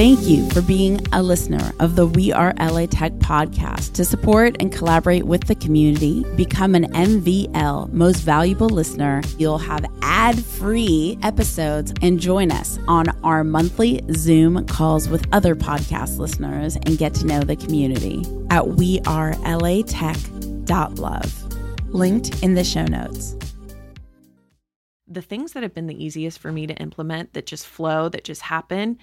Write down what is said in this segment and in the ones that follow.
Thank you for being a listener of the We Are LA Tech podcast. To support and collaborate with the community, become an MVL Most Valuable Listener. You'll have ad free episodes and join us on our monthly Zoom calls with other podcast listeners and get to know the community at wearelatech.love. Linked in the show notes the things that have been the easiest for me to implement that just flow, that just happen,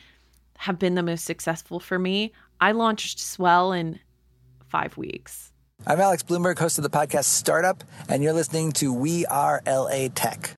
have been the most successful for me. I launched Swell in five weeks. I'm Alex Blumberg, host of the podcast Startup, and you're listening to We Are LA Tech.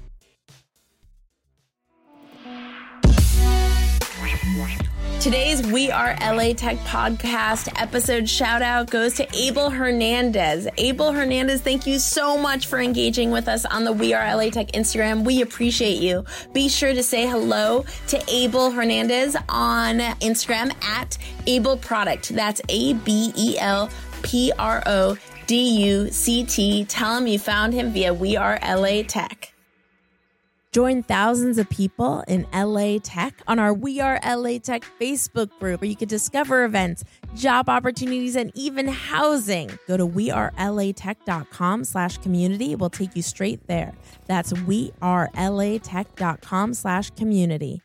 Today's We Are LA Tech podcast episode shout out goes to Abel Hernandez. Abel Hernandez, thank you so much for engaging with us on the We Are LA Tech Instagram. We appreciate you. Be sure to say hello to Abel Hernandez on Instagram at Abel Product. That's A B E L P R O D U C T. Tell him you found him via We Are LA Tech. Join thousands of people in LA Tech on our We Are LA Tech Facebook group where you can discover events, job opportunities, and even housing. Go to wearelatech.com slash community. We'll take you straight there. That's wearelatech.com slash community.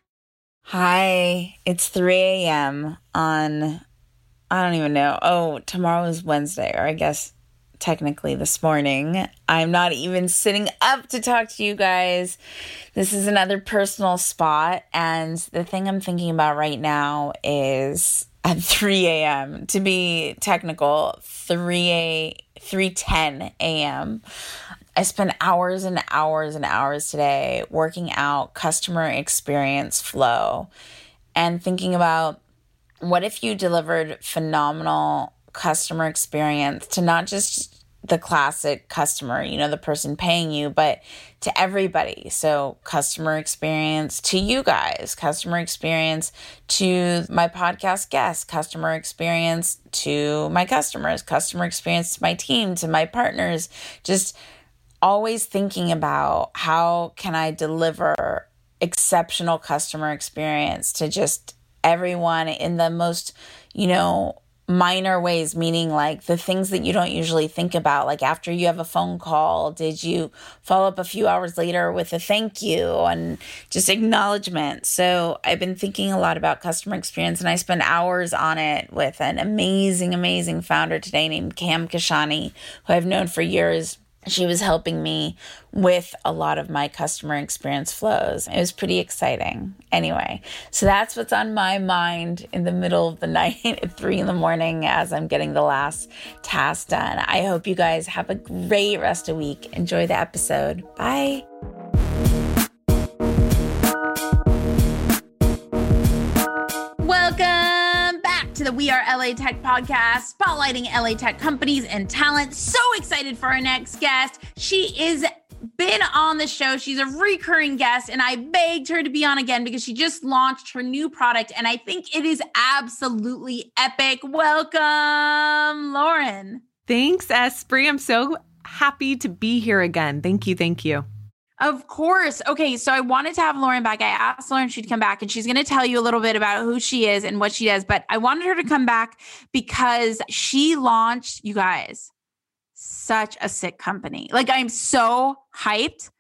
Hi, it's 3 a.m. on, I don't even know. Oh, tomorrow is Wednesday, or I guess technically this morning. I'm not even sitting up to talk to you guys. This is another personal spot. And the thing I'm thinking about right now is at 3 a.m. to be technical, 3 a 3:10 a.m. I spent hours and hours and hours today working out customer experience flow and thinking about what if you delivered phenomenal customer experience to not just the classic customer, you know, the person paying you, but to everybody. So, customer experience to you guys, customer experience to my podcast guests, customer experience to my customers, customer experience to my team, to my partners. Just always thinking about how can I deliver exceptional customer experience to just everyone in the most, you know, minor ways, meaning like the things that you don't usually think about. Like after you have a phone call, did you follow up a few hours later with a thank you and just acknowledgement? So I've been thinking a lot about customer experience and I spent hours on it with an amazing, amazing founder today named Cam Kashani, who I've known for years she was helping me with a lot of my customer experience flows. It was pretty exciting. Anyway, so that's what's on my mind in the middle of the night at three in the morning as I'm getting the last task done. I hope you guys have a great rest of week. Enjoy the episode. Bye. The We Are LA Tech podcast, spotlighting LA Tech companies and talent. So excited for our next guest. She is been on the show. She's a recurring guest, and I begged her to be on again because she just launched her new product, and I think it is absolutely epic. Welcome, Lauren. Thanks, Espree. I'm so happy to be here again. Thank you. Thank you. Of course. Okay. So I wanted to have Lauren back. I asked Lauren she'd come back and she's going to tell you a little bit about who she is and what she does. But I wanted her to come back because she launched, you guys, such a sick company. Like I'm so hyped.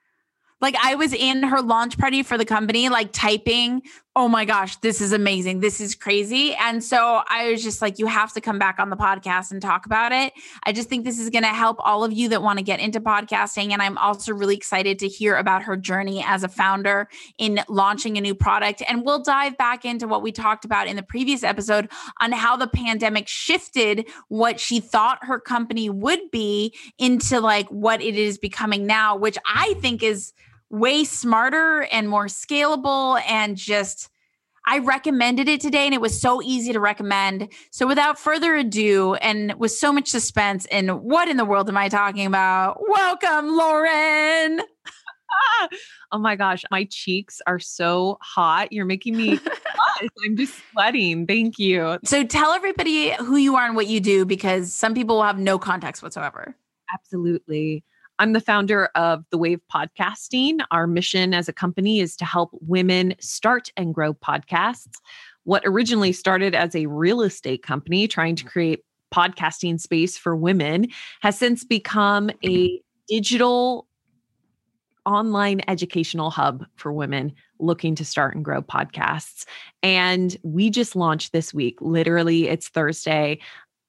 Like I was in her launch party for the company, like typing oh my gosh, this is amazing. This is crazy. And so I was just like, you have to come back on the podcast and talk about it. I just think this is going to help all of you that want to get into podcasting. And I'm also really excited to hear about her journey as a founder in launching a new product. And we'll dive back into what we talked about in the previous episode on how the pandemic shifted what she thought her company would be into like what it is becoming now, which I think is way smarter and more scalable and just I recommended it today and it was so easy to recommend. So without further ado, and with so much suspense, and what in the world am I talking about? Welcome, Lauren. oh my gosh, my cheeks are so hot. You're making me I'm just sweating. Thank you. So tell everybody who you are and what you do because some people will have no context whatsoever. Absolutely. I'm the founder of The Wave Podcasting. Our mission as a company is to help women start and grow podcasts. What originally started as a real estate company trying to create podcasting space for women has since become a digital online educational hub for women looking to start and grow podcasts. And we just launched this week. Literally, it's Thursday.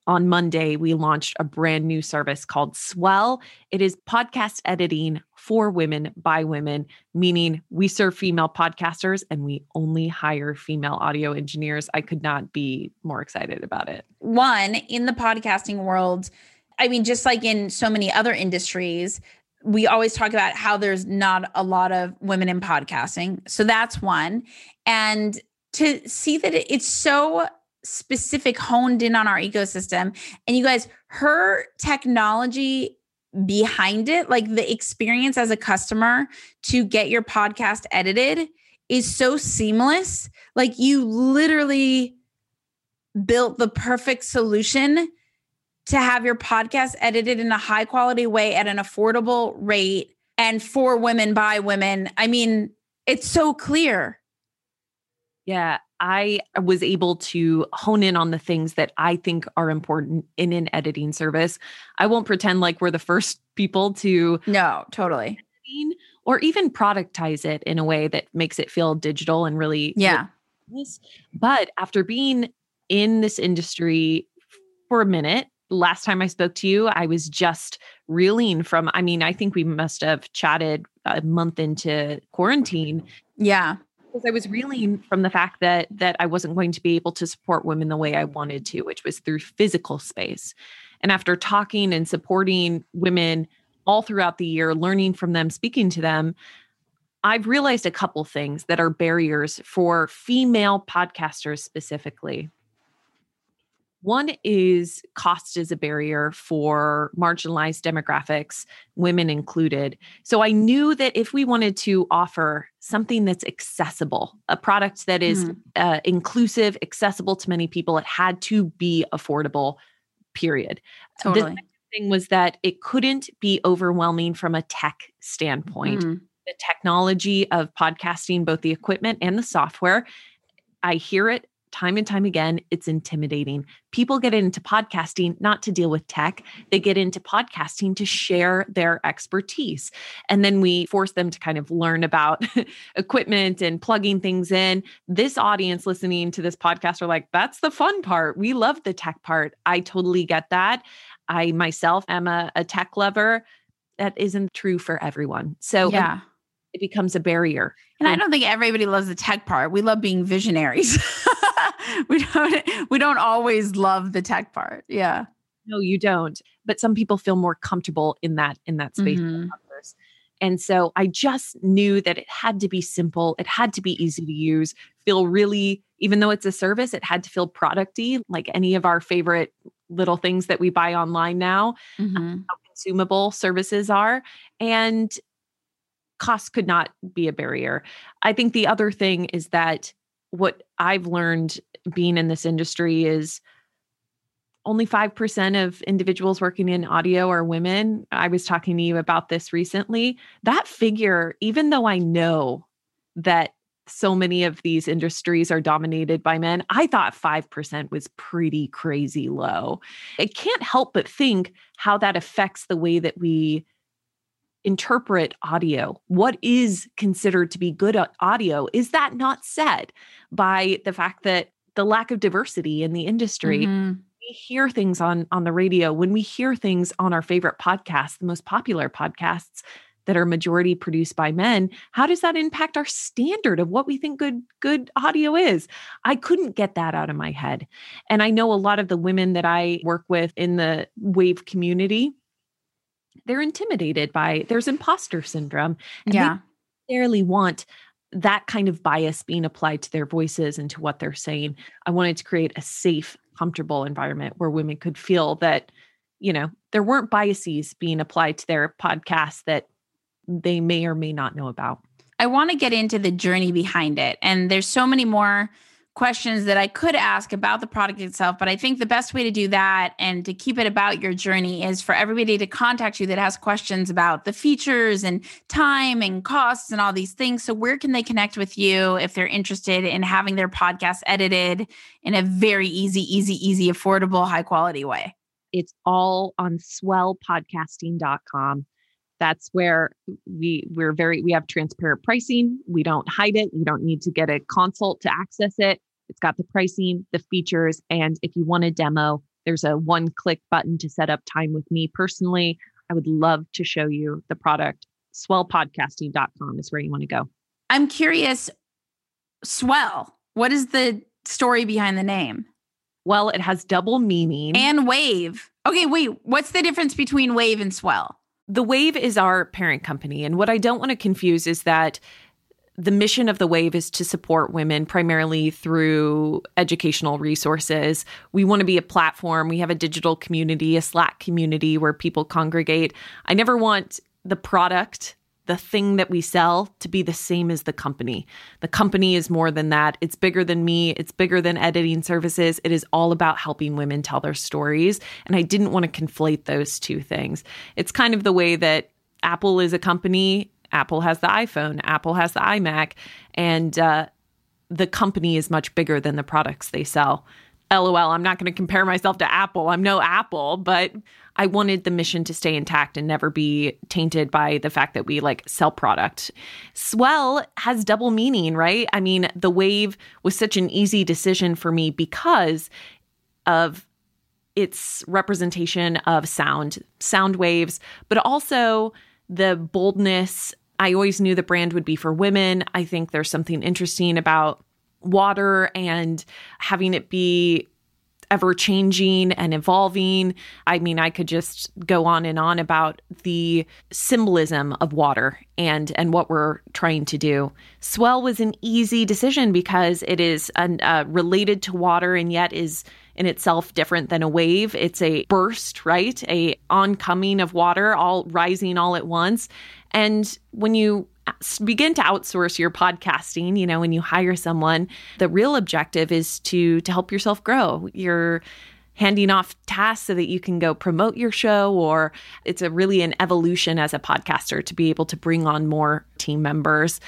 On Monday, we launched a brand new service called Swell. It is podcast editing for women by women, meaning we serve female podcasters and we only hire female audio engineers. I could not be more excited about it. One, in the podcasting world, I mean, just like in so many other industries, we always talk about how there's not a lot of women in podcasting. So that's one. And to see that it's so specific, honed in on our ecosystem. And you guys, her technology behind it, like the experience as a customer to get your podcast edited, is so seamless. Like you literally built the perfect solution to have your podcast edited in a high quality way at an affordable rate and for women by women. I mean, it's so clear. Yeah, I was able to hone in on the things that I think are important in an editing service. I won't pretend like we're the first people to No, totally. Or even productize it in a way that makes it feel digital and really Yeah. But after being in this industry for a minute, last time I spoke to you, I was just reeling from, I mean, I think we must have chatted a month into quarantine. Yeah. Because I was reeling from the fact that that I wasn't going to be able to support women the way I wanted to, which was through physical space. And after talking and supporting women all throughout the year, learning from them, speaking to them, I've realized a couple things that are barriers for female podcasters specifically. One is cost is a barrier for marginalized demographics, women included. So I knew that if we wanted to offer something that's accessible, a product that is mm. uh, inclusive, accessible to many people, it had to be affordable, period. Totally. The thing was that it couldn't be overwhelming from a tech standpoint. Mm. The technology of podcasting, both the equipment and the software, I hear it time and time again, it's intimidating. People get into podcasting not to deal with tech, they get into podcasting to share their expertise. And then we force them to kind of learn about equipment and plugging things in. This audience listening to this podcast are like, that's the fun part. We love the tech part. I totally get that. I myself am a, a tech lover. That isn't true for everyone. So, yeah it becomes a barrier. And I don't think everybody loves the tech part. We love being visionaries. we don't we don't always love the tech part. Yeah. No, you don't. But some people feel more comfortable in that in that space mm-hmm. And so I just knew that it had to be simple, it had to be easy to use, feel really even though it's a service, it had to feel producty like any of our favorite little things that we buy online now. Mm-hmm. How consumable services are and cost could not be a barrier. I think the other thing is that what I've learned being in this industry is only 5% of individuals working in audio are women. I was talking to you about this recently. That figure, even though I know that so many of these industries are dominated by men, I thought 5% was pretty crazy low. I can't help but think how that affects the way that we interpret audio. What is considered to be good audio? Is that not said by the fact that the lack of diversity in the industry? Mm-hmm. We hear things on on the radio when we hear things on our favorite podcasts, the most popular podcasts that are majority produced by men how does that impact our standard of what we think good good audio is i couldn't get that out of my head and i know a lot of the women that i work with in the wave community they're intimidated by there's imposter syndrome. And yeah. They necessarily want that kind of bias being applied to their voices and to what they're saying. I wanted to create a safe, comfortable environment where women could feel that, you know, there weren't biases being applied to their podcast that they may or may not know about. I want to get into the journey behind it. And there's so many more questions that I could ask about the product itself, but I think the best way to do that and to keep it about your journey is for everybody to contact you that has questions about the features and time and costs and all these things. So, where can they connect with you if they're interested in having their podcast edited in a very easy, easy, easy, affordable, high quality way? It's all on swellpodcasting.com that's where we we're very we have transparent pricing we don't hide it you don't need to get a consult to access it it's got the pricing, the features, and if you want a demo, there's a one click button to set up time with me personally. I would love to show you the product. Swellpodcasting.com is where you want to go. I'm curious, Swell, what is the story behind the name? Well, it has double meaning. And Wave. Okay, wait, what's the difference between Wave and Swell? The Wave is our parent company. And what I don't want to confuse is that the mission of the wave is to support women primarily through educational resources. We want to be a platform. We have a digital community, a Slack community where people congregate. I never want the product, the thing that we sell, to be the same as the company. The company is more than that. It's bigger than me, it's bigger than editing services. It is all about helping women tell their stories. And I didn't want to conflate those two things. It's kind of the way that Apple is a company Apple has the iPhone, Apple has the iMac, and uh, the company is much bigger than the products they sell. LOL, I'm not going to compare myself to Apple. I'm no Apple, but I wanted the mission to stay intact and never be tainted by the fact that we like sell product. Swell has double meaning, right? I mean, the wave was such an easy decision for me because of its representation of sound, sound waves, but also the boldness. I always knew the brand would be for women. I think there's something interesting about water and having it be ever changing and evolving. I mean, I could just go on and on about the symbolism of water and and what we're trying to do. Swell was an easy decision because it is an, uh, related to water and yet is in itself different than a wave. It's a burst, right? A oncoming of water all rising all at once. And when you begin to outsource your podcasting, you know, when you hire someone, the real objective is to to help yourself grow. You're handing off tasks so that you can go promote your show or it's a really an evolution as a podcaster to be able to bring on more team members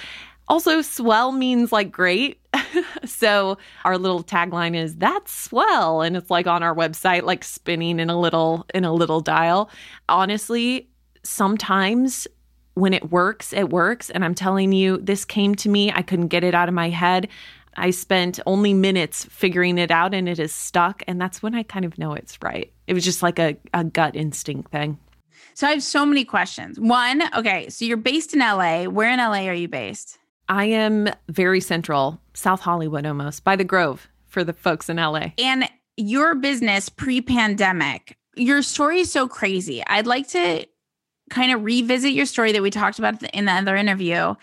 also, swell means like great. so our little tagline is that's swell and it's like on our website like spinning in a little in a little dial. Honestly, sometimes when it works, it works and I'm telling you this came to me, I couldn't get it out of my head. I spent only minutes figuring it out and it is stuck and that's when I kind of know it's right. It was just like a, a gut instinct thing. So I have so many questions. One, okay, so you're based in LA. Where in LA are you based? I am very central, South Hollywood almost, by the Grove for the folks in LA. And your business pre pandemic, your story is so crazy. I'd like to kind of revisit your story that we talked about in the other interview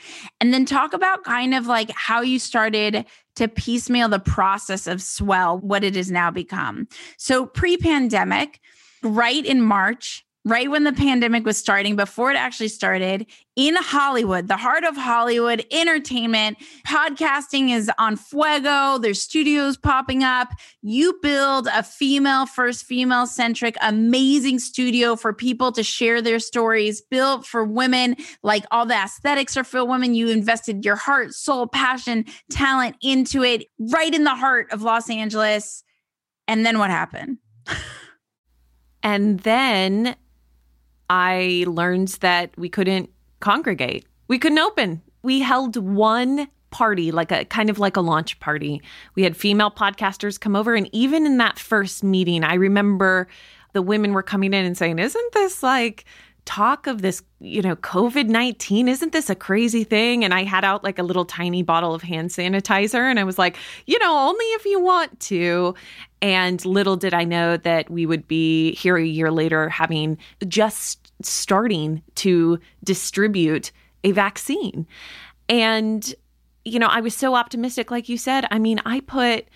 and then talk about kind of like how you started to piecemeal the process of swell what it has now become so pre-pandemic right in march right when the pandemic was starting, before it actually started, in Hollywood, the heart of Hollywood, entertainment, podcasting is on fuego. There's studios popping up. You build a female first, female centric, amazing studio for people to share their stories, built for women. Like all the aesthetics are for women. You invested your heart, soul, passion, talent into it right in the heart of Los Angeles. And then what happened? and then I learned that we couldn't congregate. We couldn't open. We held one party, like a kind of like a launch party. We had female podcasters come over. And even in that first meeting, I remember the women were coming in and saying, Isn't this like talk of this, you know, COVID 19? Isn't this a crazy thing? And I had out like a little tiny bottle of hand sanitizer and I was like, you know, only if you want to. And little did I know that we would be here a year later having just starting to distribute a vaccine. And you know, I was so optimistic, like you said. I mean, I put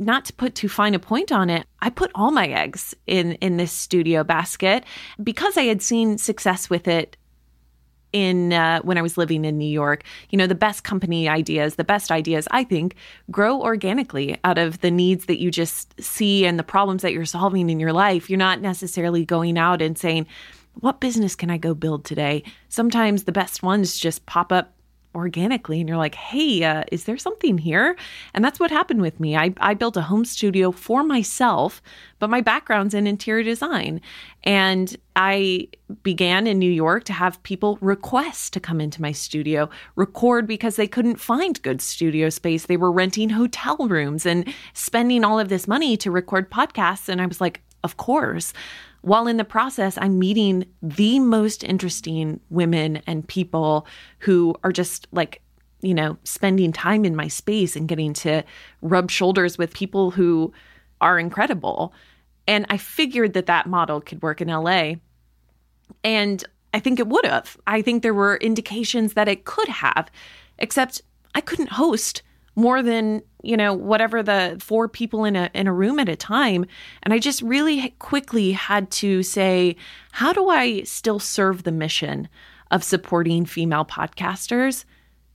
not to put too fine a point on it, I put all my eggs in in this studio basket because I had seen success with it in uh, when I was living in New York. You know, the best company ideas, the best ideas, I think, grow organically out of the needs that you just see and the problems that you're solving in your life. You're not necessarily going out and saying, "What business can I go build today?" Sometimes the best ones just pop up organically and you're like hey uh, is there something here? And that's what happened with me. I, I built a home studio for myself but my background's in interior design. And i began in new york to have people request to come into my studio record because they couldn't find good studio space. They were renting hotel rooms and spending all of this money to record podcasts. And i was like of course while in the process, I'm meeting the most interesting women and people who are just like, you know, spending time in my space and getting to rub shoulders with people who are incredible. And I figured that that model could work in LA. And I think it would have. I think there were indications that it could have, except I couldn't host more than you know whatever the four people in a in a room at a time. And i just really quickly had to say how do i still serve the mission of supporting female podcasters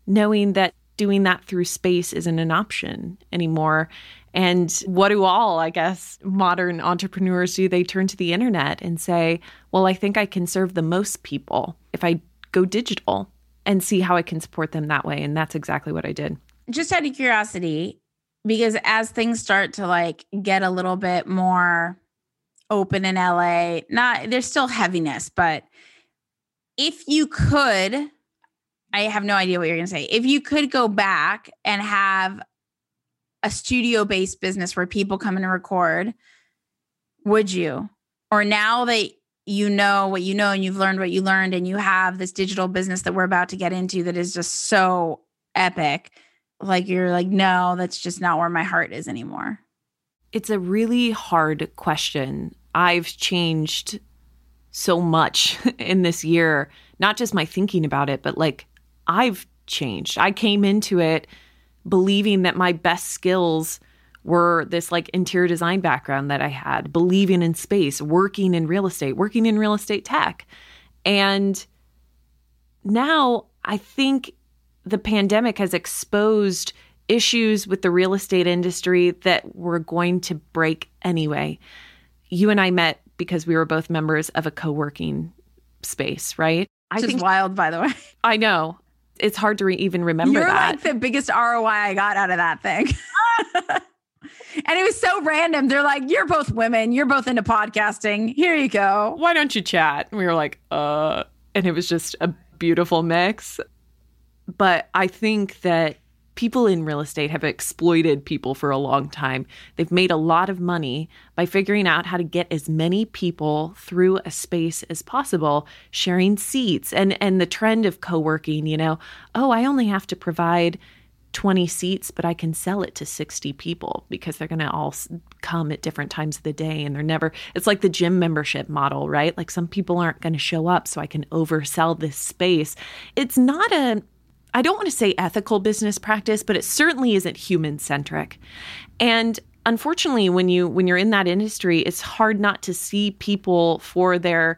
knowing that doing that through space isn't an option anymore? And what do all i guess modern entrepreneurs do? They turn to the internet and say well i think i can serve the most people if i go digital and see how i can support them that way. And that's exactly what i did just out of curiosity, because as things start to like get a little bit more open in LA, not there's still heaviness, but if you could, I have no idea what you're going to say. If you could go back and have a studio based business where people come in and record, would you? Or now that you know what you know and you've learned what you learned and you have this digital business that we're about to get into that is just so epic like you're like no that's just not where my heart is anymore. It's a really hard question. I've changed so much in this year not just my thinking about it but like i've changed. I came into it believing that my best skills were this like interior design background that i had believing in space working in real estate working in real estate tech. And now i think the pandemic has exposed issues with the real estate industry that were going to break anyway. You and I met because we were both members of a co-working space, right? I think wild, by the way. I know. It's hard to re- even remember You're that. like the biggest ROI I got out of that thing. and it was so random. They're like, "You're both women. You're both into podcasting. Here you go. Why don't you chat?" And we were like, "Uh," and it was just a beautiful mix. But I think that people in real estate have exploited people for a long time. They've made a lot of money by figuring out how to get as many people through a space as possible, sharing seats and and the trend of co-working, you know, oh, I only have to provide 20 seats, but I can sell it to 60 people because they're going to all come at different times of the day and they're never, it's like the gym membership model, right? Like some people aren't going to show up, so I can oversell this space. It's not a, I don't want to say ethical business practice, but it certainly isn't human centric. And unfortunately, when you when you're in that industry, it's hard not to see people for their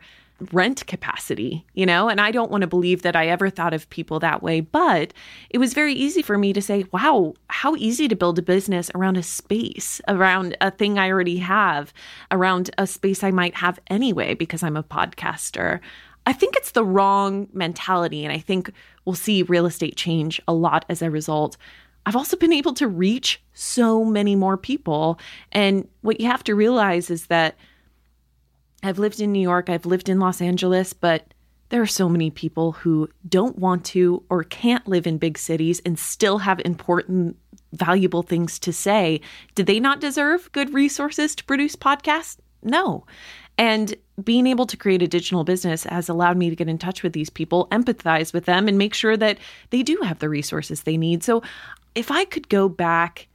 rent capacity, you know? And I don't want to believe that I ever thought of people that way, but it was very easy for me to say, wow, how easy to build a business around a space, around a thing I already have, around a space I might have anyway because I'm a podcaster. I think it's the wrong mentality. And I think we'll see real estate change a lot as a result. I've also been able to reach so many more people. And what you have to realize is that I've lived in New York, I've lived in Los Angeles, but there are so many people who don't want to or can't live in big cities and still have important, valuable things to say. Do they not deserve good resources to produce podcasts? No. And being able to create a digital business has allowed me to get in touch with these people, empathize with them, and make sure that they do have the resources they need. So if I could go back,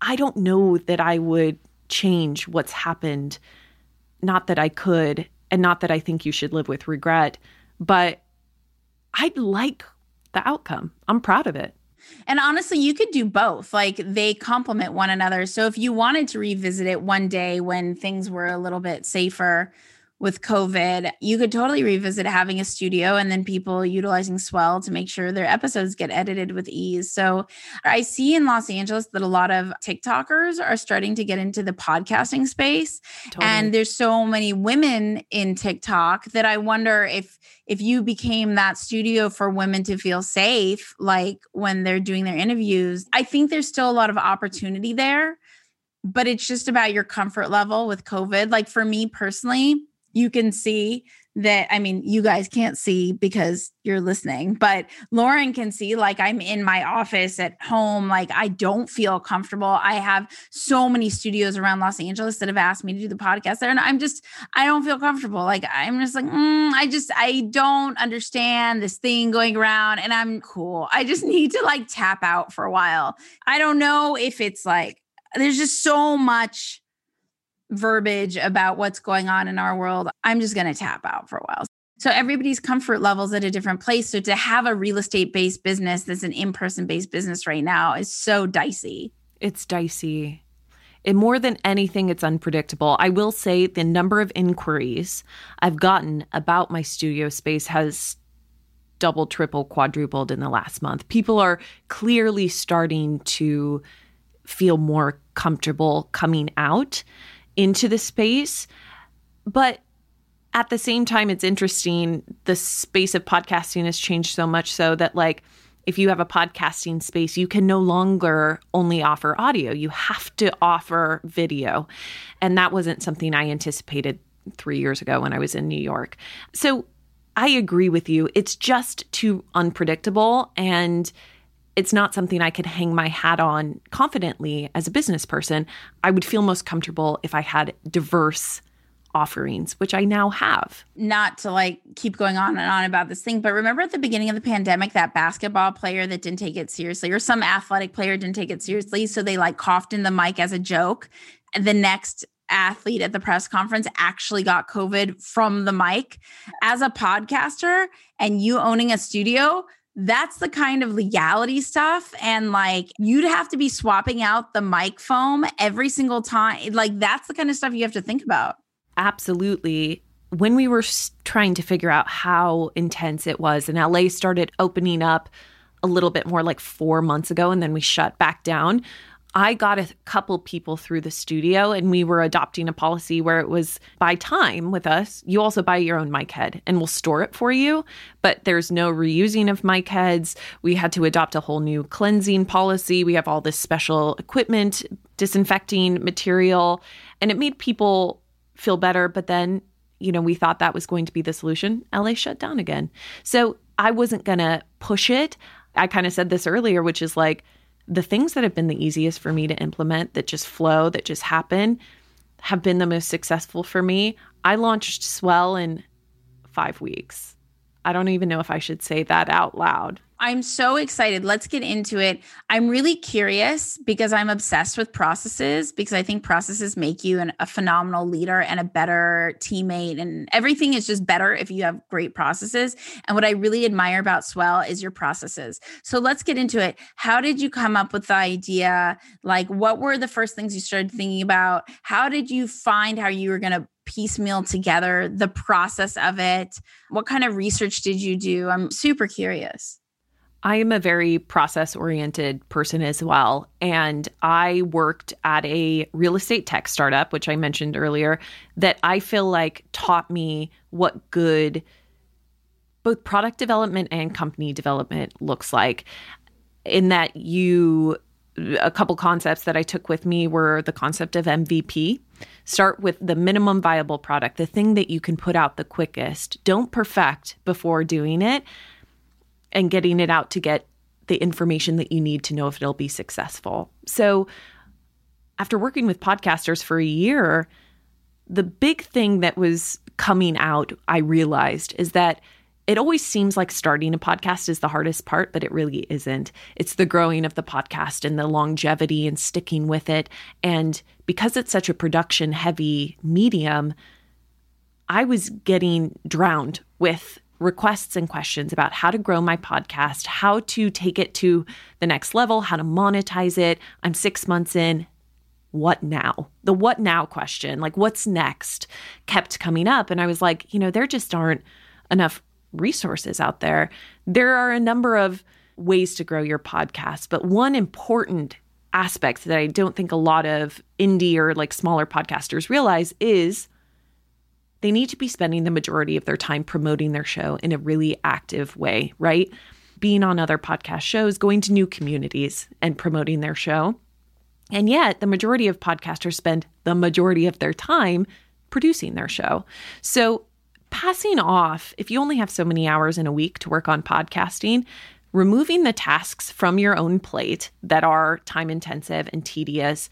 I don't know that I would change what's happened. Not that I could, and not that I think you should live with regret, but I'd like the outcome. I'm proud of it. And honestly, you could do both. Like they complement one another. So if you wanted to revisit it one day when things were a little bit safer, with COVID, you could totally revisit having a studio and then people utilizing Swell to make sure their episodes get edited with ease. So I see in Los Angeles that a lot of TikTokers are starting to get into the podcasting space. Totally. And there's so many women in TikTok that I wonder if if you became that studio for women to feel safe like when they're doing their interviews. I think there's still a lot of opportunity there but it's just about your comfort level with COVID. Like for me personally, you can see that I mean, you guys can't see because you're listening, but Lauren can see like I'm in my office at home. Like I don't feel comfortable. I have so many studios around Los Angeles that have asked me to do the podcast there. And I'm just, I don't feel comfortable. Like I'm just like, mm, I just, I don't understand this thing going around and I'm cool. I just need to like tap out for a while. I don't know if it's like, there's just so much verbiage about what's going on in our world, I'm just going to tap out for a while. So everybody's comfort levels at a different place. So to have a real estate based business that's an in person based business right now is so dicey. It's dicey. And more than anything, it's unpredictable. I will say the number of inquiries I've gotten about my studio space has double, triple, quadrupled in the last month. People are clearly starting to feel more comfortable coming out into the space. But at the same time, it's interesting. The space of podcasting has changed so much so that, like, if you have a podcasting space, you can no longer only offer audio, you have to offer video. And that wasn't something I anticipated three years ago when I was in New York. So I agree with you. It's just too unpredictable. And it's not something I could hang my hat on confidently as a business person. I would feel most comfortable if I had diverse offerings, which I now have. Not to like keep going on and on about this thing, but remember at the beginning of the pandemic, that basketball player that didn't take it seriously, or some athletic player didn't take it seriously. So they like coughed in the mic as a joke. The next athlete at the press conference actually got COVID from the mic. As a podcaster and you owning a studio, that's the kind of legality stuff. And like you'd have to be swapping out the mic foam every single time. Like that's the kind of stuff you have to think about. Absolutely. When we were trying to figure out how intense it was, and LA started opening up a little bit more like four months ago, and then we shut back down. I got a couple people through the studio and we were adopting a policy where it was buy time with us. You also buy your own mic head and we'll store it for you, but there's no reusing of mic heads. We had to adopt a whole new cleansing policy. We have all this special equipment, disinfecting material, and it made people feel better. But then, you know, we thought that was going to be the solution. LA shut down again. So I wasn't going to push it. I kind of said this earlier, which is like, the things that have been the easiest for me to implement that just flow, that just happen, have been the most successful for me. I launched Swell in five weeks. I don't even know if I should say that out loud. I'm so excited. Let's get into it. I'm really curious because I'm obsessed with processes because I think processes make you an, a phenomenal leader and a better teammate. And everything is just better if you have great processes. And what I really admire about Swell is your processes. So let's get into it. How did you come up with the idea? Like, what were the first things you started thinking about? How did you find how you were going to piecemeal together the process of it? What kind of research did you do? I'm super curious. I am a very process oriented person as well. And I worked at a real estate tech startup, which I mentioned earlier, that I feel like taught me what good both product development and company development looks like. In that, you, a couple concepts that I took with me were the concept of MVP. Start with the minimum viable product, the thing that you can put out the quickest. Don't perfect before doing it and getting it out to get the information that you need to know if it'll be successful. So, after working with podcasters for a year, the big thing that was coming out, I realized, is that it always seems like starting a podcast is the hardest part, but it really isn't. It's the growing of the podcast and the longevity and sticking with it. And because it's such a production heavy medium, I was getting drowned with requests and questions about how to grow my podcast, how to take it to the next level, how to monetize it. I'm six months in. What now? The what now question, like what's next, kept coming up. And I was like, you know, there just aren't enough resources out there. There are a number of ways to grow your podcast, but one important aspect that I don't think a lot of indie or like smaller podcasters realize is they need to be spending the majority of their time promoting their show in a really active way, right? Being on other podcast shows, going to new communities and promoting their show. And yet, the majority of podcasters spend the majority of their time producing their show. So, passing off, if you only have so many hours in a week to work on podcasting, removing the tasks from your own plate that are time intensive and tedious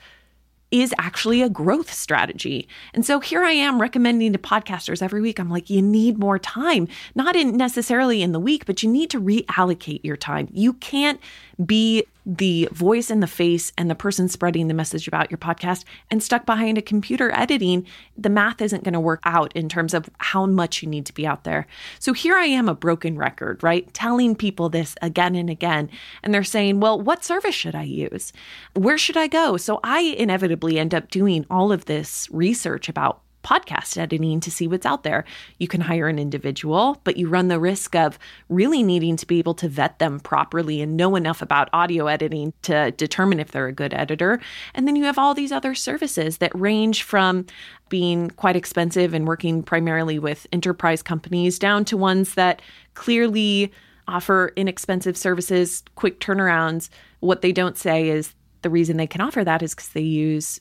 is actually a growth strategy. And so here I am recommending to podcasters every week. I'm like, you need more time, not in necessarily in the week, but you need to reallocate your time. You can't be the voice in the face and the person spreading the message about your podcast and stuck behind a computer editing, the math isn't going to work out in terms of how much you need to be out there. So here I am, a broken record, right? Telling people this again and again. And they're saying, well, what service should I use? Where should I go? So I inevitably end up doing all of this research about podcast editing to see what's out there. You can hire an individual, but you run the risk of really needing to be able to vet them properly and know enough about audio editing to determine if they're a good editor. And then you have all these other services that range from being quite expensive and working primarily with enterprise companies down to ones that clearly offer inexpensive services, quick turnarounds. What they don't say is the reason they can offer that is because they use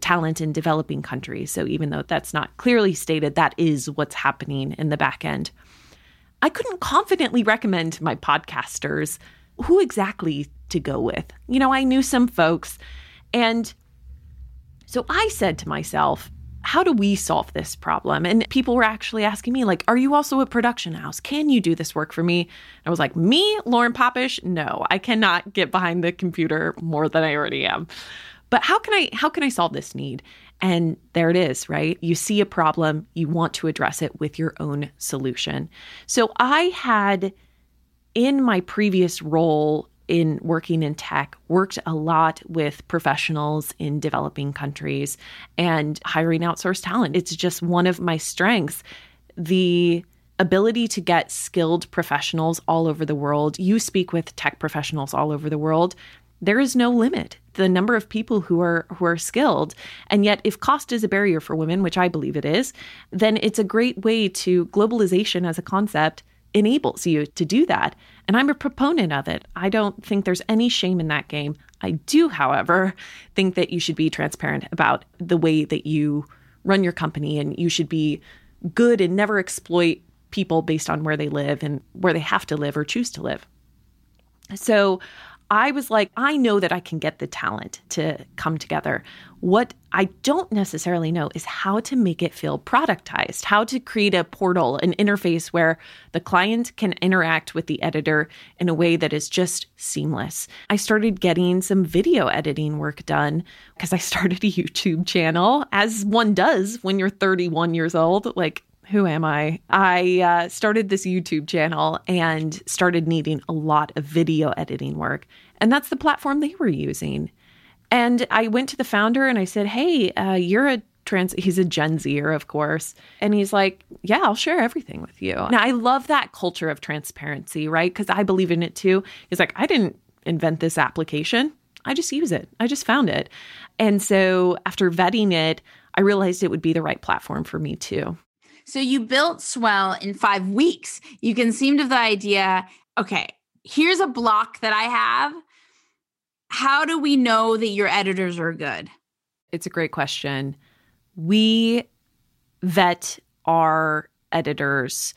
talent in developing countries. So even though that's not clearly stated, that is what's happening in the back end. I couldn't confidently recommend my podcasters who exactly to go with. You know, I knew some folks. And so I said to myself, how do we solve this problem? And people were actually asking me, like, are you also a production house? Can you do this work for me? I was like, me, Lauren Popish? No, I cannot get behind the computer more than I already am. But how can I how can I solve this need? And there it is, right? You see a problem, you want to address it with your own solution. So I had in my previous role in working in tech, worked a lot with professionals in developing countries and hiring outsourced talent. It's just one of my strengths. The ability to get skilled professionals all over the world. You speak with tech professionals all over the world there is no limit. The number of people who are who are skilled. And yet if cost is a barrier for women which i believe it is then it's a great way to globalization as a concept enables you to do that. And i'm a proponent of it. I don't think there's any shame in that game. I do however think that you should be transparent about the way that you run your company and you should be good and never exploit people based on where they live and where they have to live or choose to live. So I was like, I know that I can get the talent to come together. What I don't necessarily know is how to make it feel productized, how to create a portal, an interface where the client can interact with the editor in a way that is just seamless. I started getting some video editing work done because I started a YouTube channel, as one does when you're 31 years old. Like, who am I? I uh, started this YouTube channel and started needing a lot of video editing work. And that's the platform they were using. And I went to the founder and I said, Hey, uh, you're a trans, he's a Gen Zer, of course. And he's like, Yeah, I'll share everything with you. Now, I love that culture of transparency, right? Because I believe in it too. He's like, I didn't invent this application. I just use it. I just found it. And so after vetting it, I realized it would be the right platform for me too. So you built Swell in five weeks. You conceived of the idea, okay, here's a block that I have. How do we know that your editors are good? It's a great question. We vet our editors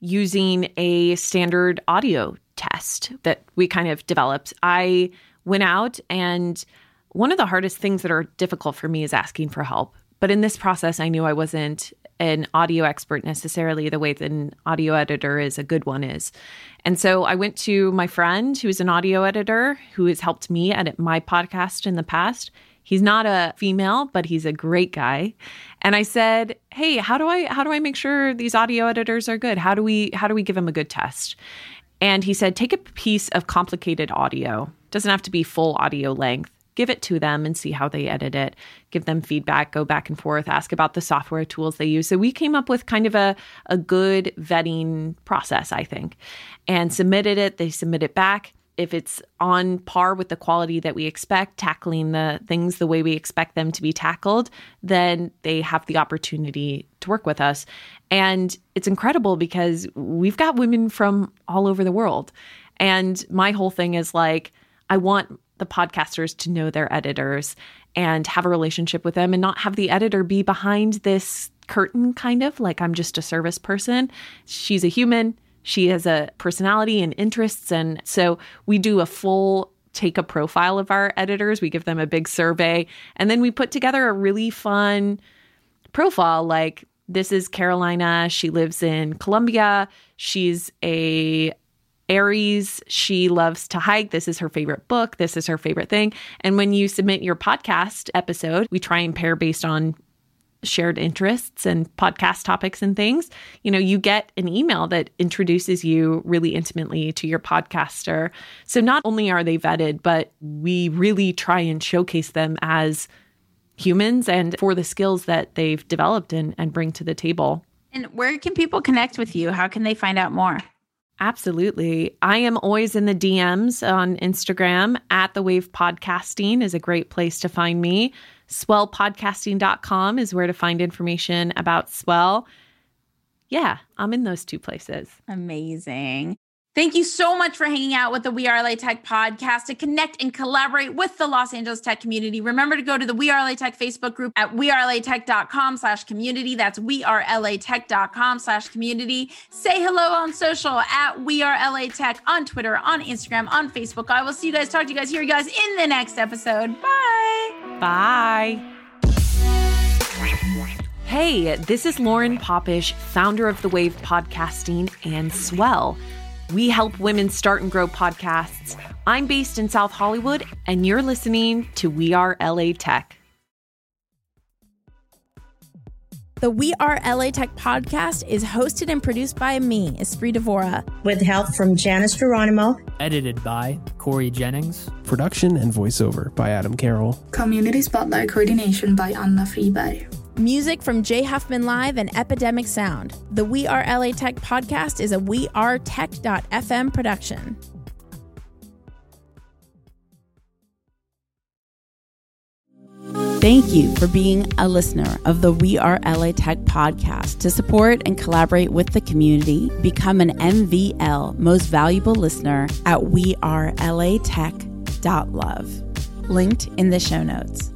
using a standard audio test that we kind of developed. I went out and one of the hardest things that are difficult for me is asking for help. But in this process, I knew I wasn't an audio expert necessarily the way that an audio editor is a good one is. And so I went to my friend who's an audio editor who has helped me edit my podcast in the past. He's not a female, but he's a great guy. And I said, "Hey, how do I how do I make sure these audio editors are good? How do we how do we give him a good test?" And he said, "Take a piece of complicated audio. Doesn't have to be full audio length. Give it to them and see how they edit it. Give them feedback, go back and forth, ask about the software tools they use." So we came up with kind of a a good vetting process, I think. And submitted it, they submit it back if it's on par with the quality that we expect, tackling the things the way we expect them to be tackled, then they have the opportunity to work with us. And it's incredible because we've got women from all over the world. And my whole thing is like, I want the podcasters to know their editors and have a relationship with them and not have the editor be behind this curtain, kind of like I'm just a service person. She's a human she has a personality and interests. And so we do a full take a profile of our editors. We give them a big survey. And then we put together a really fun profile like, this is Carolina. She lives in Columbia. She's a Aries. She loves to hike. This is her favorite book. This is her favorite thing. And when you submit your podcast episode, we try and pair based on shared interests and podcast topics and things, you know, you get an email that introduces you really intimately to your podcaster. So not only are they vetted, but we really try and showcase them as humans and for the skills that they've developed and, and bring to the table. And where can people connect with you? How can they find out more? Absolutely. I am always in the DMs on Instagram at the Wave Podcasting is a great place to find me. Swellpodcasting.com is where to find information about Swell. Yeah, I'm in those two places. Amazing. Thank you so much for hanging out with the We Are LA Tech podcast to connect and collaborate with the Los Angeles tech community. Remember to go to the We Are LA Tech Facebook group at wearelatech.com slash community. That's wearelatech.com slash community. Say hello on social at We Are LA Tech on Twitter, on Instagram, on Facebook. I will see you guys, talk to you guys, hear you guys in the next episode. Bye. Bye. Hey, this is Lauren Popish, founder of the Wave Podcasting and Swell. We help women start and grow podcasts. I'm based in South Hollywood, and you're listening to We Are LA Tech. The We Are LA Tech podcast is hosted and produced by me, Espree Devora, with help from Janice Geronimo. Edited by Cory Jennings. Production and voiceover by Adam Carroll. Community Spotlight coordination by Anna Friberg. Music from Jay Huffman Live and Epidemic Sound. The We Are LA Tech podcast is a wearetech.fm production. Thank you for being a listener of the We Are LA Tech podcast. To support and collaborate with the community, become an MVL most valuable listener at We Are LA wearelatech.love. Linked in the show notes.